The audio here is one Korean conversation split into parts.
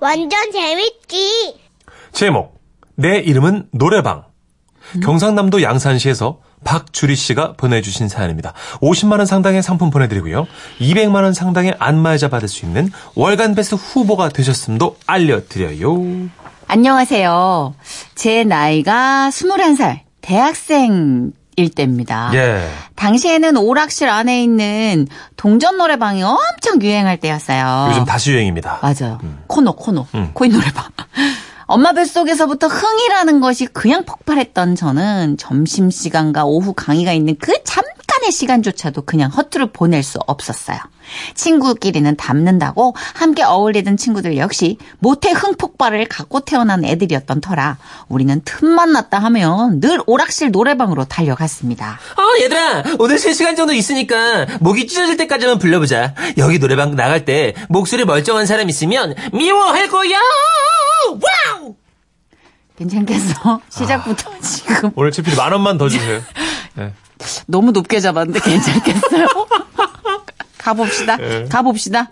완전 재밌지. 제목 내 이름은 노래방 경상남도 양산시에서 박주리 씨가 보내주신 사연입니다. 50만 원 상당의 상품 보내드리고요. 200만 원 상당의 안마의자 받을 수 있는 월간 베스트 후보가 되셨음도 알려드려요. 안녕하세요. 제 나이가 21살, 대학생 일 때입니다. 예. 당시에는 오락실 안에 있는 동전 노래방이 엄청 유행할 때였어요. 요즘 다시 유행입니다. 맞아요. 코노, 코노. 음. 코인 노래방. 엄마 뱃속에서부터 흥이라는 것이 그냥 폭발했던 저는 점심시간과 오후 강의가 있는 그 잠 깐의 시간조차도 그냥 허투루 보낼 수 없었어요. 친구끼리는 닮는다고 함께 어울리던 친구들 역시 모태 흥폭발을 갖고 태어난 애들이었던 터라 우리는 틈만 났다 하면 늘 오락실 노래방으로 달려갔습니다. 어, 얘들아, 오늘 3시간 정도 있으니까 목이 찢어질 때까지만 불러보자. 여기 노래방 나갈 때 목소리 멀쩡한 사람 있으면 미워할 거야! Wow! 괜찮겠어? 시작부터 지금 오늘 채필이 만 원만 더 주세요. 네. 너무 높게 잡았는데 괜찮겠어요? 가봅시다. 예. 가봅시다.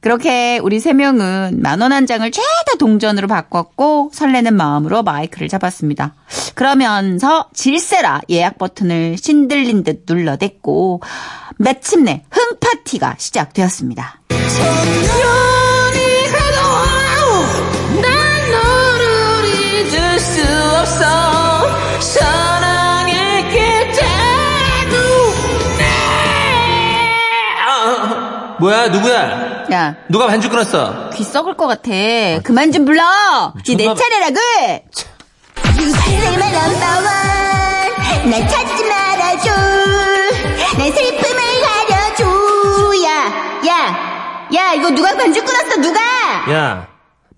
그렇게 우리 세 명은 만 원 한 장을 죄다 동전으로 바꿨고 설레는 마음으로 마이크를 잡았습니다. 그러면서 질세라 예약 버튼을 신들린 듯 눌러댔고 마침내 흥파티가 시작되었습니다. 뭐야, 누구야? 야, 누가 반죽 끊었어? 귀 썩을 것 같아. 그만 좀 불러. 이제 내. 차례라고. Number one 날 찾지 말아줘 내 슬픔을 가려줘 야, 야, 야 이거 누가 반주 끊었어 누가 야,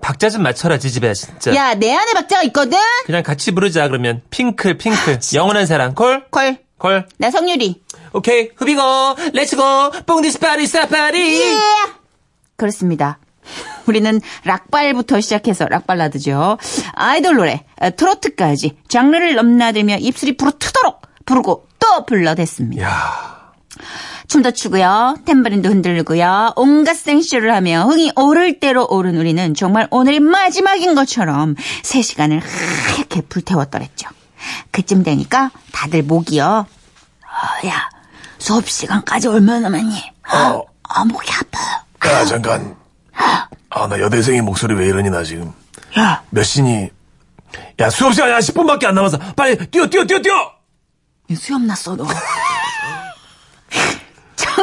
박자 좀 맞춰라, 지지배야, 진짜. 야 내 안에 박자가 있거든 그냥 같이 부르자, 그러면. 핑클, 핑클. 영원한 사랑. Call? Call, call. 나 성유리 오케이. 후비고, 렛츠고, 뽕디스 파리, 사파리. 예. 그렇습니다 우리는 락발부터 시작해서 락발라드죠 아이돌 노래 어, 트로트까지 장르를 넘나들며 입술이 부르트도록 부르고 또 불러댔습니다 야 춤도 추고요. 탬버린도 흔들고요. 온갖 생쇼를 하며 흥이 오를 대로 오른 우리는 정말 오늘이 마지막인 것처럼 3시간을 하얗게 불태웠더랬죠. 그쯤 되니까 다들 목이요. 어, 야, 수업 시간까지 얼마 남았니? 어, 아, 목이 아파. 야, 잠깐. 아, 나 여대생의 목소리 왜 이러니, 나 지금. 야, 몇 시니? 야, 수업 시간 야 10분밖에 안 남았어. 빨리 뛰어, 뛰어, 뛰어, 뛰어! 수염 났어, 너.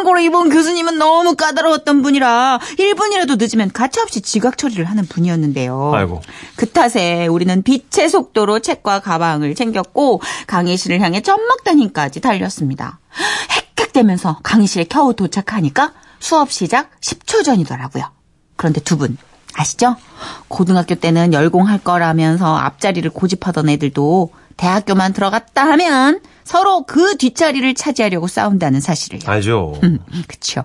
참고로 이번 교수님은 너무 까다로웠던 분이라 1분이라도 늦으면 가차없이 지각 처리를 하는 분이었는데요. 아이고. 그 탓에 우리는 빛의 속도로 책과 가방을 챙겼고 강의실을 향해 젖먹다님까지 달렸습니다. 헥헥대면서 강의실에 겨우 도착하니까 수업 시작 10초 전이더라고요. 그런데 두 분 아시죠? 고등학교 때는 열공할 거라면서 앞자리를 고집하던 애들도 대학교만 들어갔다 하면 서로 그 뒷자리를 차지하려고 싸운다는 사실을요. 알죠. 음, 그쵸.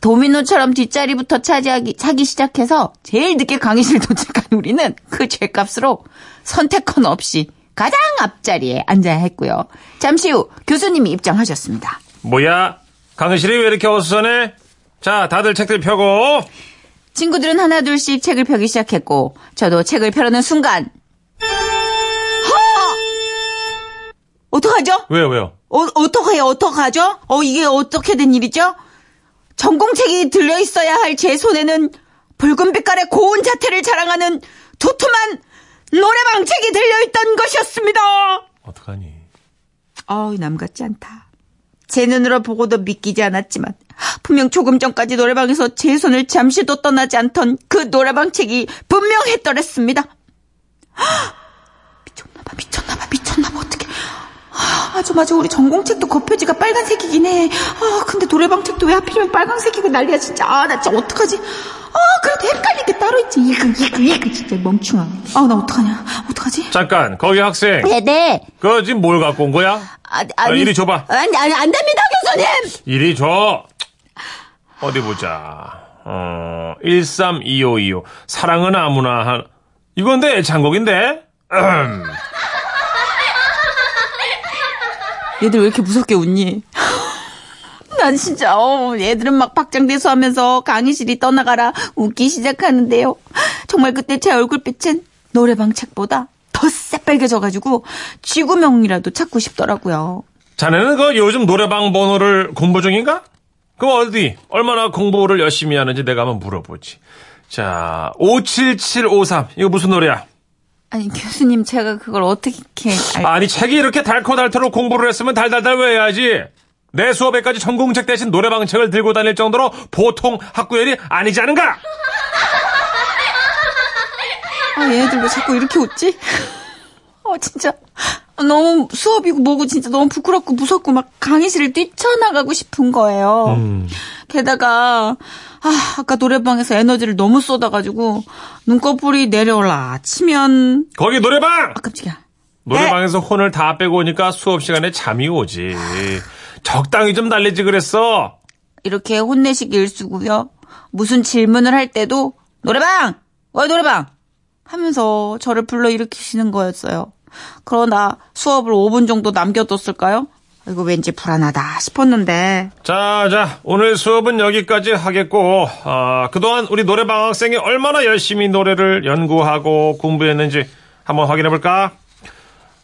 도미노처럼 뒷자리부터 차지하기, 차기 시작해서 제일 늦게 강의실 도착한 우리는 그 죄값으로 선택권 없이 가장 앞자리에 앉아야 했고요. 잠시 후 교수님이 입장하셨습니다. 뭐야? 강의실이 왜 이렇게 어수선해? 자, 다들 책들 펴고. 친구들은 하나둘씩 책을 펴기 시작했고 저도 책을 펴려는 순간 어떡하죠? 왜요, 왜요? 어, 어떡해요? 어떡하죠? 어, 이게 어떻게 된 일이죠? 전공책이 들려있어야 할 제 손에는 붉은 빛깔의 고운 자태를 자랑하는 두툼한 노래방 책이 들려있던 것이었습니다. 어떡하니? 아우, 남 같지 않다. 제 눈으로 보고도 믿기지 않았지만, 분명 조금 전까지 노래방에서 제 손을 잠시도 떠나지 않던 그 노래방 책이 분명했더랬습니다. 미쳤나봐, 미쳤나봐, 맞아, 맞아. 우리 전공책도 겉표지가 빨간색이긴 해. 아, 근데 노래방 책도 왜 하필이면 빨간색이고 난리야, 진짜. 아, 나 진짜 어떡하지? 아, 그래도 헷갈릴 게 따로 있지. 이거, 이거, 이거, 진짜 멍충아. 아, 나 어떡하냐. 어떡하지? 잠깐, 거기 학생. 네네. 그거 지금 뭘 갖고 온 거야? 아, 아, 이리 줘봐. 아니, 아니, 안 됩니다, 교수님! 이리 줘. 어디 보자. 어, 132525. 사랑은 아무나 한. 이건데, 장곡인데? 음. 얘들 왜 이렇게 무섭게 웃니? 난 진짜 어, 얘들은 막 박장대소 하면서 강의실이 떠나가라 웃기 시작하는데요. 정말 그때 제 얼굴빛은 노래방 책보다 더 새빨개져가지고 쥐구멍이라도 찾고 싶더라고요. 자네는 그 요즘 노래방 번호를 공부 중인가? 그럼 어디 얼마나 공부를 열심히 하는지 내가 한번 물어보지. 자, 57753 이거 무슨 노래야? 아니 교수님 제가 그걸 어떻게 알... 아니 책이 이렇게 달코달토록 공부를 했으면 달달달 외워야지. 내 수업에까지 전공책 대신 노래방 책을 들고 다닐 정도로 보통 학구열이 아니지 않은가? 아, 얘네들 왜 자꾸 이렇게 웃지? 어, 진짜. 너무 수업이고 뭐고 진짜 너무 부끄럽고 무섭고 막 강의실을 뛰쳐나가고 싶은 거예요. 음. 게다가, 아, 아까 노래방에서 에너지를 너무 쏟아가지고 눈꺼풀이 내려올라 치면, 거기 노래방! 아, 깜짝이야. 노래방에서 혼을 다 빼고 오니까 수업 시간에 잠이 오지. 적당히 좀 달래지 그랬어. 이렇게 혼내식 일수고요. 무슨 질문을 할 때도 노래방! 왜 노래방! 하면서 저를 불러 일으키시는 거였어요. 그러나 수업을 5분 정도 남겨뒀을까요? 이거 왠지 불안하다 싶었는데 자, 자, 오늘 수업은 여기까지 하겠고, 아, 그동안 우리 노래방 학생이 얼마나 열심히 노래를 연구하고 공부했는지 한번 확인해 볼까?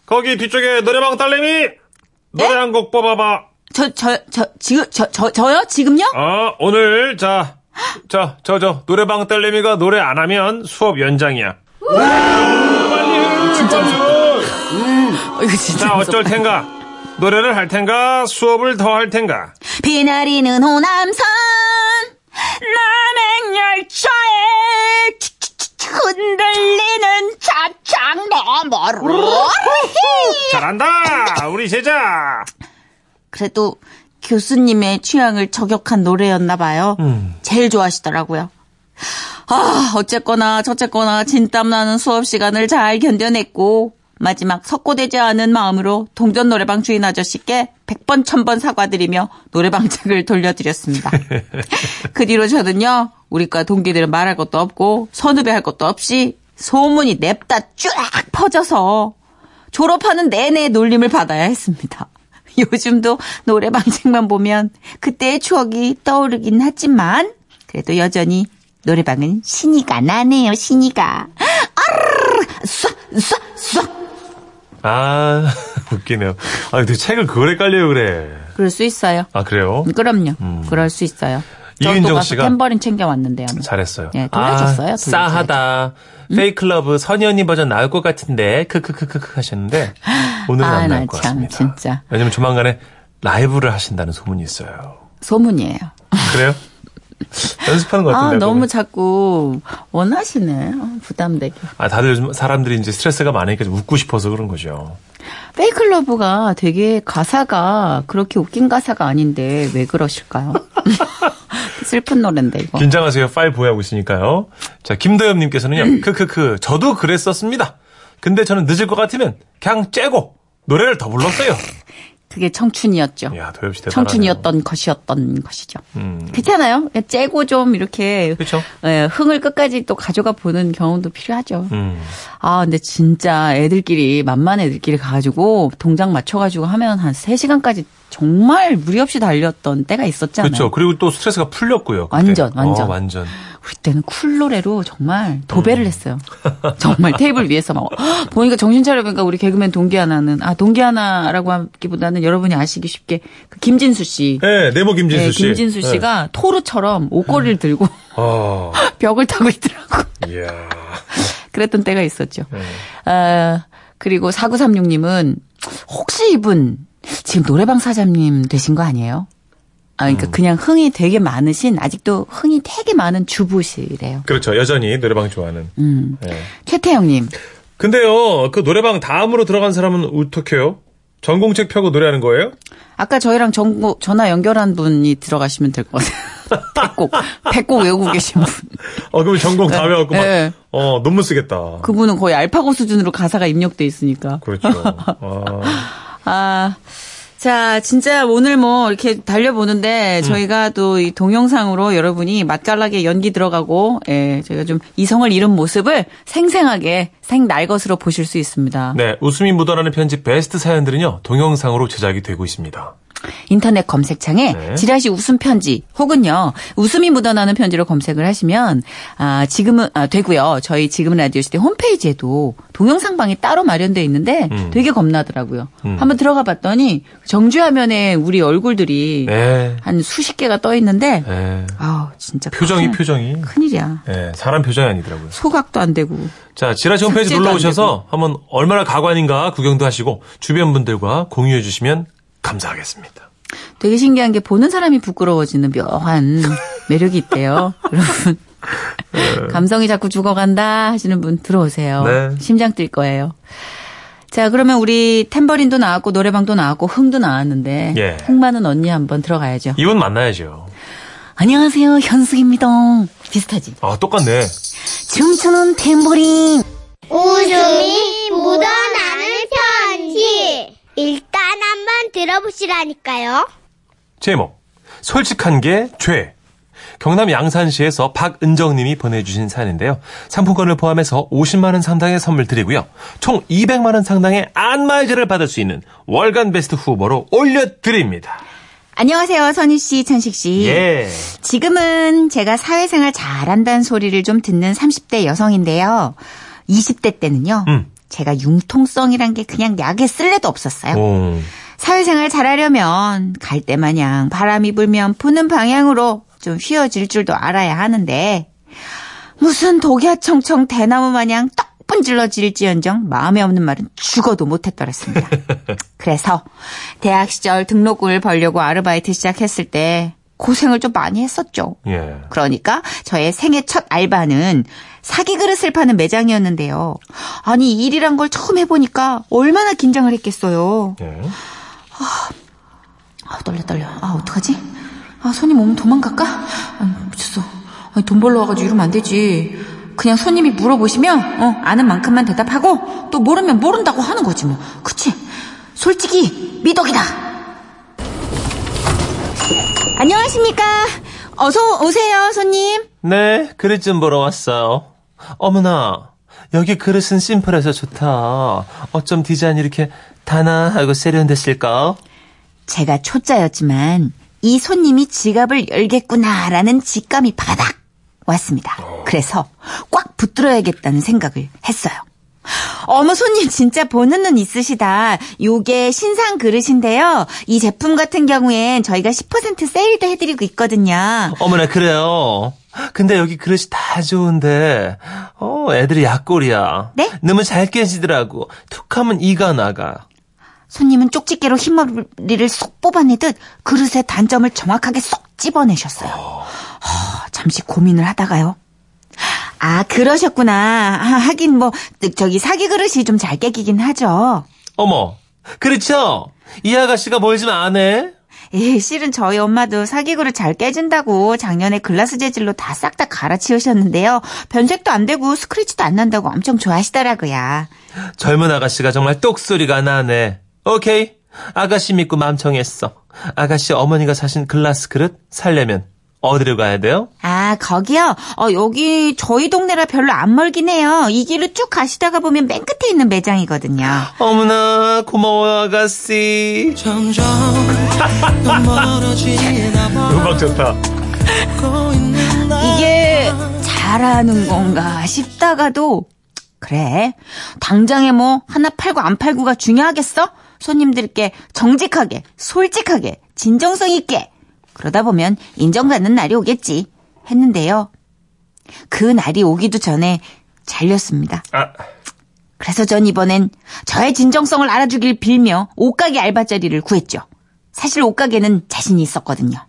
거기 뒤쪽에 노래방 딸내미! 노래 한곡 뽑아봐. 저, 저, 저, 지금, 저, 저, 저요? 지금요? 어, 오늘, 자, 자, 저, 저, 노래방 딸내미가 노래 안 하면 수업 연장이야. 진짜 무섭다. 어, 이거 진짜 자, 어쩔. 텐가? 노래를 할 텐가? 수업을 더 할 텐가? 비내리는 호남선 남행 열차에 흔들리는 차창 너머로 잘한다! 우리 제자! 그래도 교수님의 취향을 저격한 노래였나 봐요. 제일 좋아하시더라고요. 아, 어쨌거나 저쨌거나 진땀 나는 수업 시간을 잘 견뎌냈고 마지막 석고되지 않은 마음으로 동전 노래방 주인 아저씨께 100번 1000번 사과드리며 노래방 책을 돌려드렸습니다. 그 뒤로 저는요. 우리과 동기들은 말할 것도 없고 선후배할 것도 없이 소문이 냅다 쫙 퍼져서 졸업하는 내내 놀림을 받아야 했습니다. 요즘도 노래방 책만 보면 그때의 추억이 떠오르긴 하지만 그래도 여전히 노래방은 신이가 나네요, 신이가. 아르르, 쏴, 쏴, 쏴. 아, 웃기네요. 아, 근데 책을 그걸 헷갈려요, 그래. 그럴 수 있어요. 아, 그래요? 그럼요. 그럴 수 있어요. 가서 씨가 탬버린 챙겨왔는데요. 잘했어요. 예, 돌려줬어요, 아. 싸하다. Fake Love 선희 언니 버전 나올 것 같은데, 크크크크크 하셨는데, 오늘은 아, 안나 나올 것 참, 같습니다. 진짜. 왜냐면 조만간에 라이브를 하신다는 소문이 있어요. 소문이에요. 그래요? 연습하는 것 아, 같은데. 너무 그러면. 자꾸 원하시네. 어, 부담되게. 아, 다들 요즘 사람들이 이제 스트레스가 많으니까 좀 웃고 싶어서 그런 거죠. Fake Love가 되게 가사가 그렇게 웃긴 가사가 아닌데 왜 그러실까요? 슬픈 노래인데 이거. 긴장하세요. 파일 보유하고 있으니까요. 자, 김도엽님께서는요. 크크크. 저도 그랬었습니다. 근데 저는 늦을 것 같으면 그냥 째고 노래를 더 불렀어요. 그게 청춘이었죠. 야, 도엽 씨 대단하네요. 청춘이었던 것이었던 것이죠. 음. 괜찮아요. 째고 좀 이렇게 그쵸. 예, 흥을 끝까지 또 가져가 보는 경험도 필요하죠. 음. 아, 근데 진짜 애들끼리 만만 애들끼리 가가지고 동작 맞춰가지고 하면 한 3시간까지 정말 무리 없이 달렸던 때가 있었잖아요. 그렇죠. 그리고 또 스트레스가 풀렸고요. 그때. 완전, 완전. 어, 완전. 우리 때는 쿨 노래로 정말 음. 도배를 했어요. 정말 테이블 위에서 막 헉, 보니까 정신 차려보니까 우리 개그맨 동기 하나는 아 동기 하나라고 하기보다는 여러분이 아시기 쉽게 그 김진수 씨, 네, 네모 김진수 네, 씨. 김진수 네. 씨가 토르처럼 옷걸이를 들고 어, 벽을 타고 있더라고. 이야. 그랬던 때가 있었죠. 네. 아, 그리고 4936님은 혹시 이분 지금 노래방 사장님 되신 거 아니에요? 아, 그러니까 그냥 흥이 되게 많으신 아직도 흥이 되게 많은 주부시래요. 그렇죠. 여전히 노래방 좋아하는. 음. 네. 최태영님, 근데요, 그 노래방 다음으로 들어간 사람은 어떡해요? 전공책 펴고 노래하는 거예요? 아까 저희랑 전고, 전화 연결한 분이 들어가시면 될 것 같아요. 백곡, 백곡 외우고 계신 분. 어, 그럼 전공 다 외워갖고 막, 네. 어, 논문 쓰겠다. 그분은 거의 알파고 수준으로 가사가 입력돼 있으니까. 그렇죠. 아, 아, 자, 진짜 오늘 뭐 이렇게 달려보는데 음. 저희가 또 이 동영상으로 여러분이 맛깔나게 연기 들어가고, 예, 저희가 좀 이성을 잃은 모습을 생생하게 생날 것으로 보실 수 있습니다. 네, 웃음이 묻어나는 편집 베스트 사연들은요, 동영상으로 제작이 되고 있습니다. 인터넷 검색창에 네. 지라시 웃음 편지 혹은요 웃음이 묻어나는 편지로 검색을 하시면 아 지금은 아 되고요 저희 지금 라디오 시대 홈페이지에도 동영상방이 따로 마련돼 있는데 음. 되게 겁나더라고요. 음. 한번 들어가 봤더니 정주 화면에 우리 얼굴들이 네. 한 수십 개가 떠 있는데 네. 아우 진짜 표정이 큰, 표정이. 큰일이야. 네, 사람 표정이 아니더라고요. 소각도 안 되고 자, 지라시 홈페이지 놀러 안 오셔서 한번 얼마나 가관인가 구경도 하시고 주변 분들과 공유해 주시면 감사하겠습니다. 되게 신기한 게 보는 사람이 부끄러워지는 묘한 매력이 있대요. 여러분. 감성이 자꾸 죽어간다 하시는 분 들어오세요. 네. 심장 뛸 거예요. 자, 그러면 우리 탬버린도 나왔고 노래방도 나왔고 흥도 나왔는데 예. 흥 많은 언니 한번 들어가야죠. 이분 만나야죠. 안녕하세요. 현숙입니다. 비슷하지? 아, 똑같네. 춤추는 탬버린. 웃음이 묻어나는 편지. 한번 들어보시라니까요. 제목. 솔직한 게 죄. 경남 양산시에서 박은정님이 보내주신 사연인데요. 상품권을 포함해서 50만 원 상당의 선물 드리고요. 총 200만 원 상당의 안마의자를 받을 수 있는 월간 베스트 후보로 올려드립니다. 안녕하세요. 선희 씨, 천식 씨. 예. 지금은 제가 사회생활 잘한다는 소리를 좀 듣는 30대 여성인데요. 20대 때는요. 음. 제가 융통성이란 게 그냥 약에 쓸래도 없었어요. 오. 사회생활 잘하려면 갈대 마냥 바람이 불면 부는 방향으로 좀 휘어질 줄도 알아야 하는데 무슨 독야청청 대나무 마냥 떡 분질러질지언정 마음에 없는 말은 죽어도 못했더랬습니다. 그래서 대학 시절 등록금을 벌려고 아르바이트 시작했을 때 고생을 좀 많이 했었죠. 예. 그러니까 저의 생애 첫 알바는 사기 그릇을 파는 매장이었는데요. 아니 일이란 걸 처음 해보니까 얼마나 긴장을 했겠어요. 예. 아 떨려 떨려. 아 어떡하지? 아 손님 오면 도망갈까? 아 미쳤어. 아니, 돈 벌러 와가지고 이러면 안 되지. 그냥 손님이 물어보시면 어, 아는 만큼만 대답하고 또 모르면 모른다고 하는 거지 뭐. 그치? 솔직히 미덕이다. 안녕하십니까? 어서 오세요 손님. 네, 그릇 좀 보러 왔어요. 어머나, 여기 그릇은 심플해서 좋다. 어쩜 디자인이 이렇게 단아하고 세련됐을까? 제가 초짜였지만 이 손님이 지갑을 열겠구나라는 직감이 바닥 왔습니다. 그래서 꽉 붙들어야겠다는 생각을 했어요. 어머 손님 진짜 보는 눈 있으시다. 요게 신상 그릇인데요. 이 제품 같은 경우엔 저희가 10% 세일도 해드리고 있거든요. 어머나, 그래요. 근데 여기 그릇이 다 좋은데, 어, 애들이 약골이야. 네? 너무 잘 깨지더라고. 툭 하면 이가 나가. 손님은 쪽집게로 흰머리를 쏙 뽑아내듯 그릇의 단점을 정확하게 쏙 집어내셨어요. 허, 잠시 고민을 하다가요. 아, 그러셨구나. 아, 하긴 뭐, 저기 사기 그릇이 좀 잘 깨기긴 하죠. 어머, 그렇죠? 이 아가씨가 뭘 좀 아네? 예, 실은 저희 엄마도 사기 그릇 잘 깨진다고 작년에 글라스 재질로 다싹다 갈아치우셨는데요. 변색도 안 되고 스크래치도 안 난다고 엄청 좋아하시더라고요. 젊은 아가씨가 정말 똑소리가 나네. 오케이. 아가씨 믿고 맘청했어. 아가씨 어머니가 사신 글라스 그릇 살려면 어디로 가야 돼요? 아, 거기요? 어, 여기 저희 동네라 별로 안 멀긴 해요. 이 길로 쭉 가시다가 보면 맨 끝에 있는 매장이거든요. 어머나 고마워요 아가씨. 음악 좋다. 이게 잘하는 건가 싶다가도 그래 당장에 뭐 하나 팔고 안 팔고가 중요하겠어? 손님들께 정직하게 솔직하게 진정성 있게 그러다 보면 인정받는 날이 오겠지 했는데요. 그 날이 오기도 전에 잘렸습니다. 아, 그래서 전 이번엔 저의 진정성을 알아주길 빌며 옷가게 알바자리를 구했죠. 사실 옷가게는 자신이 있었거든요.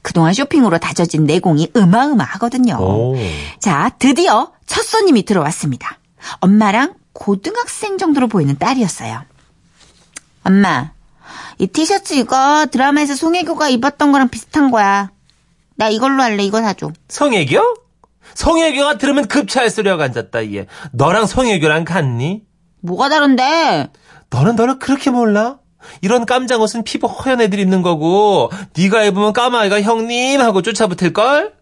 그동안 쇼핑으로 다져진 내공이 어마어마하거든요. 오. 자, 드디어 첫 손님이 들어왔습니다. 엄마랑 고등학생 정도로 보이는 딸이었어요. 엄마, 이 티셔츠 이거 드라마에서 송혜교가 입었던 거랑 비슷한 거야. 나 이걸로 할래. 이거 사줘. 성애교? 성애교가 들으면 급차에 쓰려고 앉았다 이게. 너랑 성애교랑 같니? 뭐가 다른데? 너는 너를 그렇게 몰라? 이런 깜장 옷은 피부 허연 애들이 입는 거고 네가 입으면 까마귀가 형님 하고 쫓아붙을걸?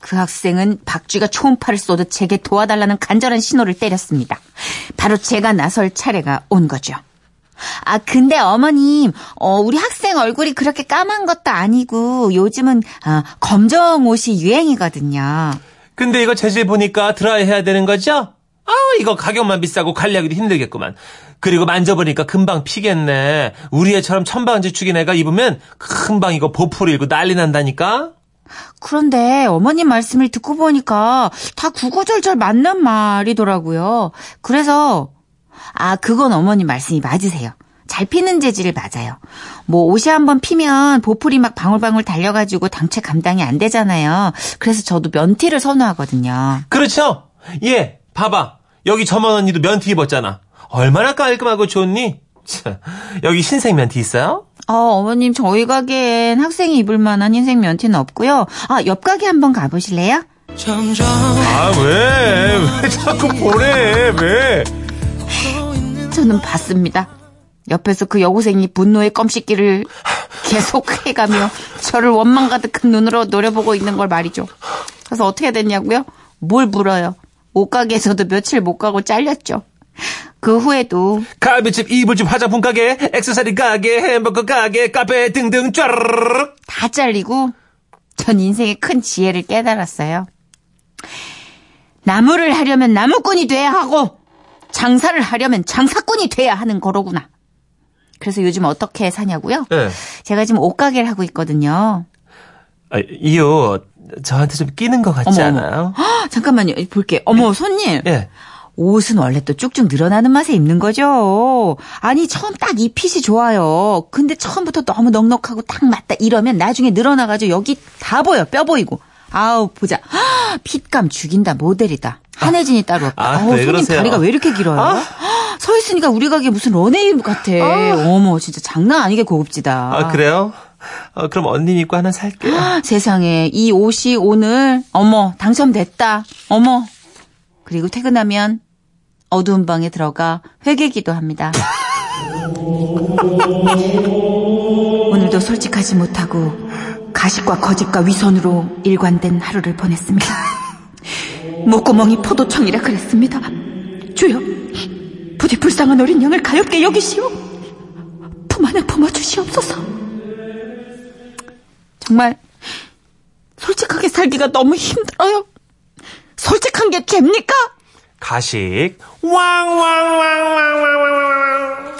그 학생은 박쥐가 초음파를 쏘듯 제게 도와달라는 간절한 신호를 때렸습니다. 바로 제가 나설 차례가 온 거죠. 아, 근데 어머님, 어, 우리 학생 얼굴이 그렇게 까만 것도 아니고 요즘은 아, 검정 옷이 유행이거든요. 근데 이거 재질 보니까 드라이 해야 되는 거죠? 아우, 이거 가격만 비싸고 관리하기도 힘들겠구만. 그리고 만져보니까 금방 피겠네. 우리 애처럼 천방지 축인 애가 입으면 금방 이거 보풀 일고 난리 난다니까? 그런데 어머님 말씀을 듣고 보니까 다 구구절절 맞는 말이더라고요. 그래서 아 그건 어머님 말씀이 맞으세요. 잘 피는 재질을 맞아요. 뭐 옷이 한번 피면 보풀이 막 방울방울 달려가지고 당최 감당이 안 되잖아요. 그래서 저도 면티를 선호하거든요. 그렇죠? 예, 봐봐. 여기 저먼 언니도 면티 입었잖아. 얼마나 깔끔하고 좋니? 참, 여기 흰색 면티 있어요? 어, 어머님 저희 가게엔 학생이 입을 만한 흰색 면티는 없고요. 아, 옆 가게 한번 가보실래요? 아, 왜? 왜 자꾸 보내? 왜? 저는 봤습니다. 옆에서 그 여고생이 분노의 껌씹기를 계속 해가며 저를 원망 가득한 눈으로 노려보고 있는 걸 말이죠. 그래서 어떻게 됐냐고요? 뭘 물어요? 옷가게에서도 며칠 못 가고 잘렸죠. 그 후에도 갈비집, 이불집, 화장품 가게, 액세서리 가게, 햄버거 가게, 카페 등등 쫘르르르 다 잘리고 전 인생의 큰 지혜를 깨달았어요. 나무를 하려면 나무꾼이 돼야 하고 장사를 하려면 장사꾼이 돼야 하는 거로구나. 그래서 요즘 어떻게 사냐고요? 네. 제가 지금 옷가게를 하고 있거든요. 아, 이옷 저한테 좀 끼는 것 같지 어머, 어머. 않아요? 헉, 잠깐만요. 볼게. 어머, 손님. 예. 옷은 원래 또 쭉쭉 늘어나는 맛에 입는 거죠. 아니, 처음 딱 이 핏이 좋아요. 근데 처음부터 너무 넉넉하고 딱 맞다 이러면 나중에 늘어나가지고 여기 다 보여. 뼈 보이고. 아우, 보자. 헉, 핏감 죽인다. 모델이다. 한혜진이 따로 없다. 아, 어우, 왜 손님 그러세요? 다리가 왜 이렇게 길어요? 아. 헉, 서 있으니까 우리 가게 무슨 런웨이 같아. 어머, 진짜 장난 아니게 고급지다. 아, 그래요? 어, 그럼 언니 입고 하나 살게요. 아, 세상에 이 옷이 오늘 어머 당첨됐다 어머 그리고 퇴근하면 어두운 방에 들어가 회개기도 합니다 오늘도 솔직하지 못하고 가식과 거짓과 위선으로 일관된 하루를 보냈습니다 목구멍이 포도청이라 그랬습니다 주여 부디 불쌍한 어린 양을 가엾게 여기시오 품 안에 품어주시옵소서 정말 솔직하게 살기가 너무 힘들어요. 솔직한 게 죄입니까? 가식. 왕왕왕왕왕왕왕.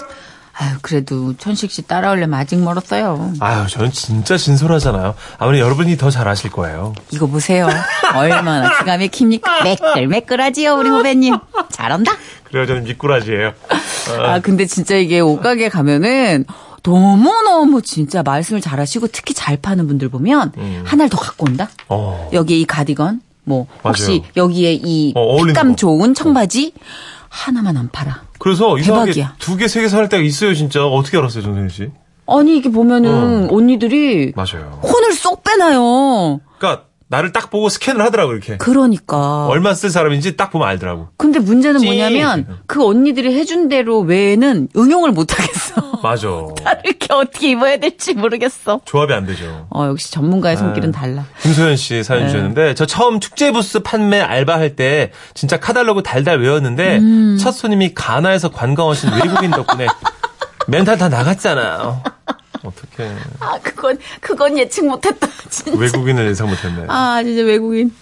아유, 그래도 천식 씨 따라오려면 아직 멀었어요. 아유, 저는 진짜 진솔하잖아요. 아무리 여러분이 더 잘 아실 거예요. 이거 보세요. 얼마나 기가 막힙니까? 매끌매끌하지요, 우리 후배님. 잘한다. 그래요, 저는 미꾸라지예요. 아, 근데 진짜 이게 옷가게 가면은 너무너무 진짜 말씀을 잘하시고 특히 잘 파는 분들 보면 하나를 더 갖고 온다? 어. 여기에 이 가디건, 뭐, 혹시 맞아요. 여기에 이 어, 거. 좋은 청바지 하나만 안 팔아. 그래서 이상하게 대박이야. 두 개, 세 개 살 때가 있어요, 진짜. 어떻게 알았어요, 정선희 씨? 아니 이게 보면은 언니들이 맞아요. 혼을 쏙 빼놔요. 그러니까 나를 딱 보고 스캔을 하더라고, 이렇게. 그러니까. 얼마 쓸 사람인지 딱 보면 알더라고. 근데 문제는 찡. 뭐냐면 그 언니들이 해준 대로 외에는 응용을 못 하겠어. 맞아. 이렇게 어떻게 입어야 될지 모르겠어. 조합이 안 되죠. 어 역시 전문가의 손길은 아. 달라. 김소연 씨 사연 네. 주셨는데 저 처음 축제 부스 판매 알바할 때 진짜 카달로그 달달 외웠는데 음. 첫 손님이 가나에서 관광 오신 외국인 덕분에 멘탈 다 나갔잖아요. 어떻게 아 그건 그건 예측 못했다. 진짜. 외국인을 예상 못했네. 아 진짜 외국인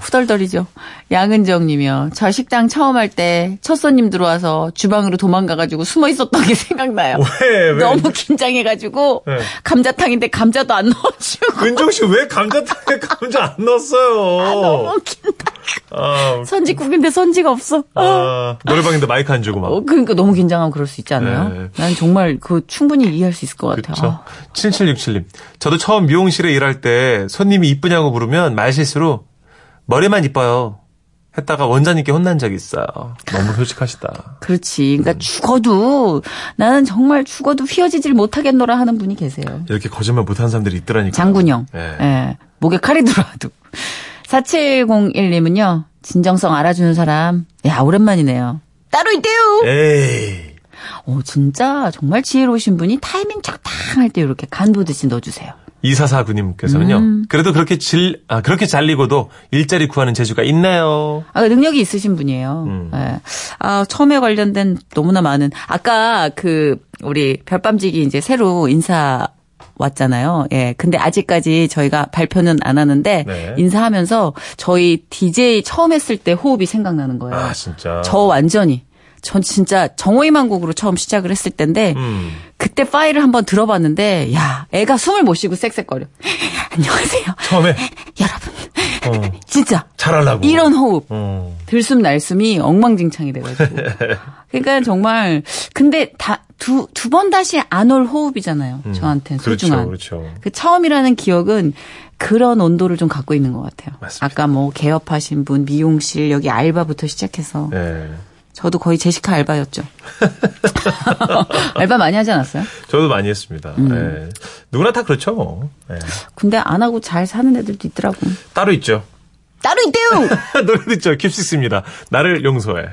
후덜덜이죠. 양은정님이요. 저 식당 처음 할 때 첫 손님 들어와서 주방으로 도망가가지고 숨어 있었던 게 생각나요. 왜, 왜? 너무 긴장해가지고 네. 감자탕인데 감자도 안 넣어주고 은정 씨 왜 감자탕에 감자 안 넣었어요? 너무 긴다. 아, 선지 국인데 선지가 없어. 아, 노래방인데 마이크 안 주고 막. 어, 그러니까 너무 긴장하면 그럴 수 있지 않아요? 네. 난 정말 그 충분히 이해할 수 있을 것 같아요. 그렇죠. 아, 7767님. 저도 처음 미용실에 일할 때 손님이 이쁘냐고 물으면 말실수로 머리만 이뻐요. 했다가 원장님께 혼난 적이 있어요. 너무 솔직하시다. 그렇지. 음. 그러니까 죽어도 나는 정말 죽어도 휘어지질 못하겠노라 하는 분이 계세요. 이렇게 거짓말 못하는 사람들이 있더라니까. 장군영. 네. 예. 목에 칼이 들어와도. 4701님은요. 진정성 알아주는 사람. 야, 오랜만이네요. 따로 있대요. 에이. 오, 진짜 정말 지혜로우신 분이 타이밍 적당할 때 이렇게 간 보듯이 넣어주세요. 2449님께서는요. 음. 그래도 그렇게 질, 아, 그렇게 잘리고도 일자리 구하는 재주가 있나요? 아, 능력이 있으신 분이에요. 음. 예. 아, 처음에 관련된 너무나 많은 아까 그 우리 별밤지기 이제 새로 인사 왔잖아요. 예. 근데 아직까지 저희가 발표는 안 하는데 네. 인사하면서 저희 DJ 처음 했을 때 호흡이 생각나는 거예요. 아, 진짜. 저 완전히 전 진짜 정호희만 곡으로 처음 시작을 했을 때인데 음. 그때 파일을 한번 들어봤는데 야 애가 숨을 못 쉬고 쌕쌕거려 안녕하세요 처음에 여러분 어, 진짜 잘하려고. 이런 호흡 어. 들숨 날숨이 엉망진창이 돼가지고 그러니까 정말 근데 다 두 두 번 다시 안 올 호흡이잖아요 저한테는 그렇죠, 소중한 그렇죠. 그 처음이라는 기억은 그런 온도를 좀 갖고 있는 것 같아요 맞습니다. 아까 뭐 개업하신 분 미용실 여기 알바부터 시작해서 네. 저도 거의 제시카 알바였죠. 알바 많이 하지 않았어요? 저도 많이 했습니다. 음. 네. 누구나 다 그렇죠. 뭐. 네. 근데 안 하고 잘 사는 애들도 있더라고. 따로 있죠. 따로 있대요! 노래 듣죠. 킵식스입니다. 나를 용서해.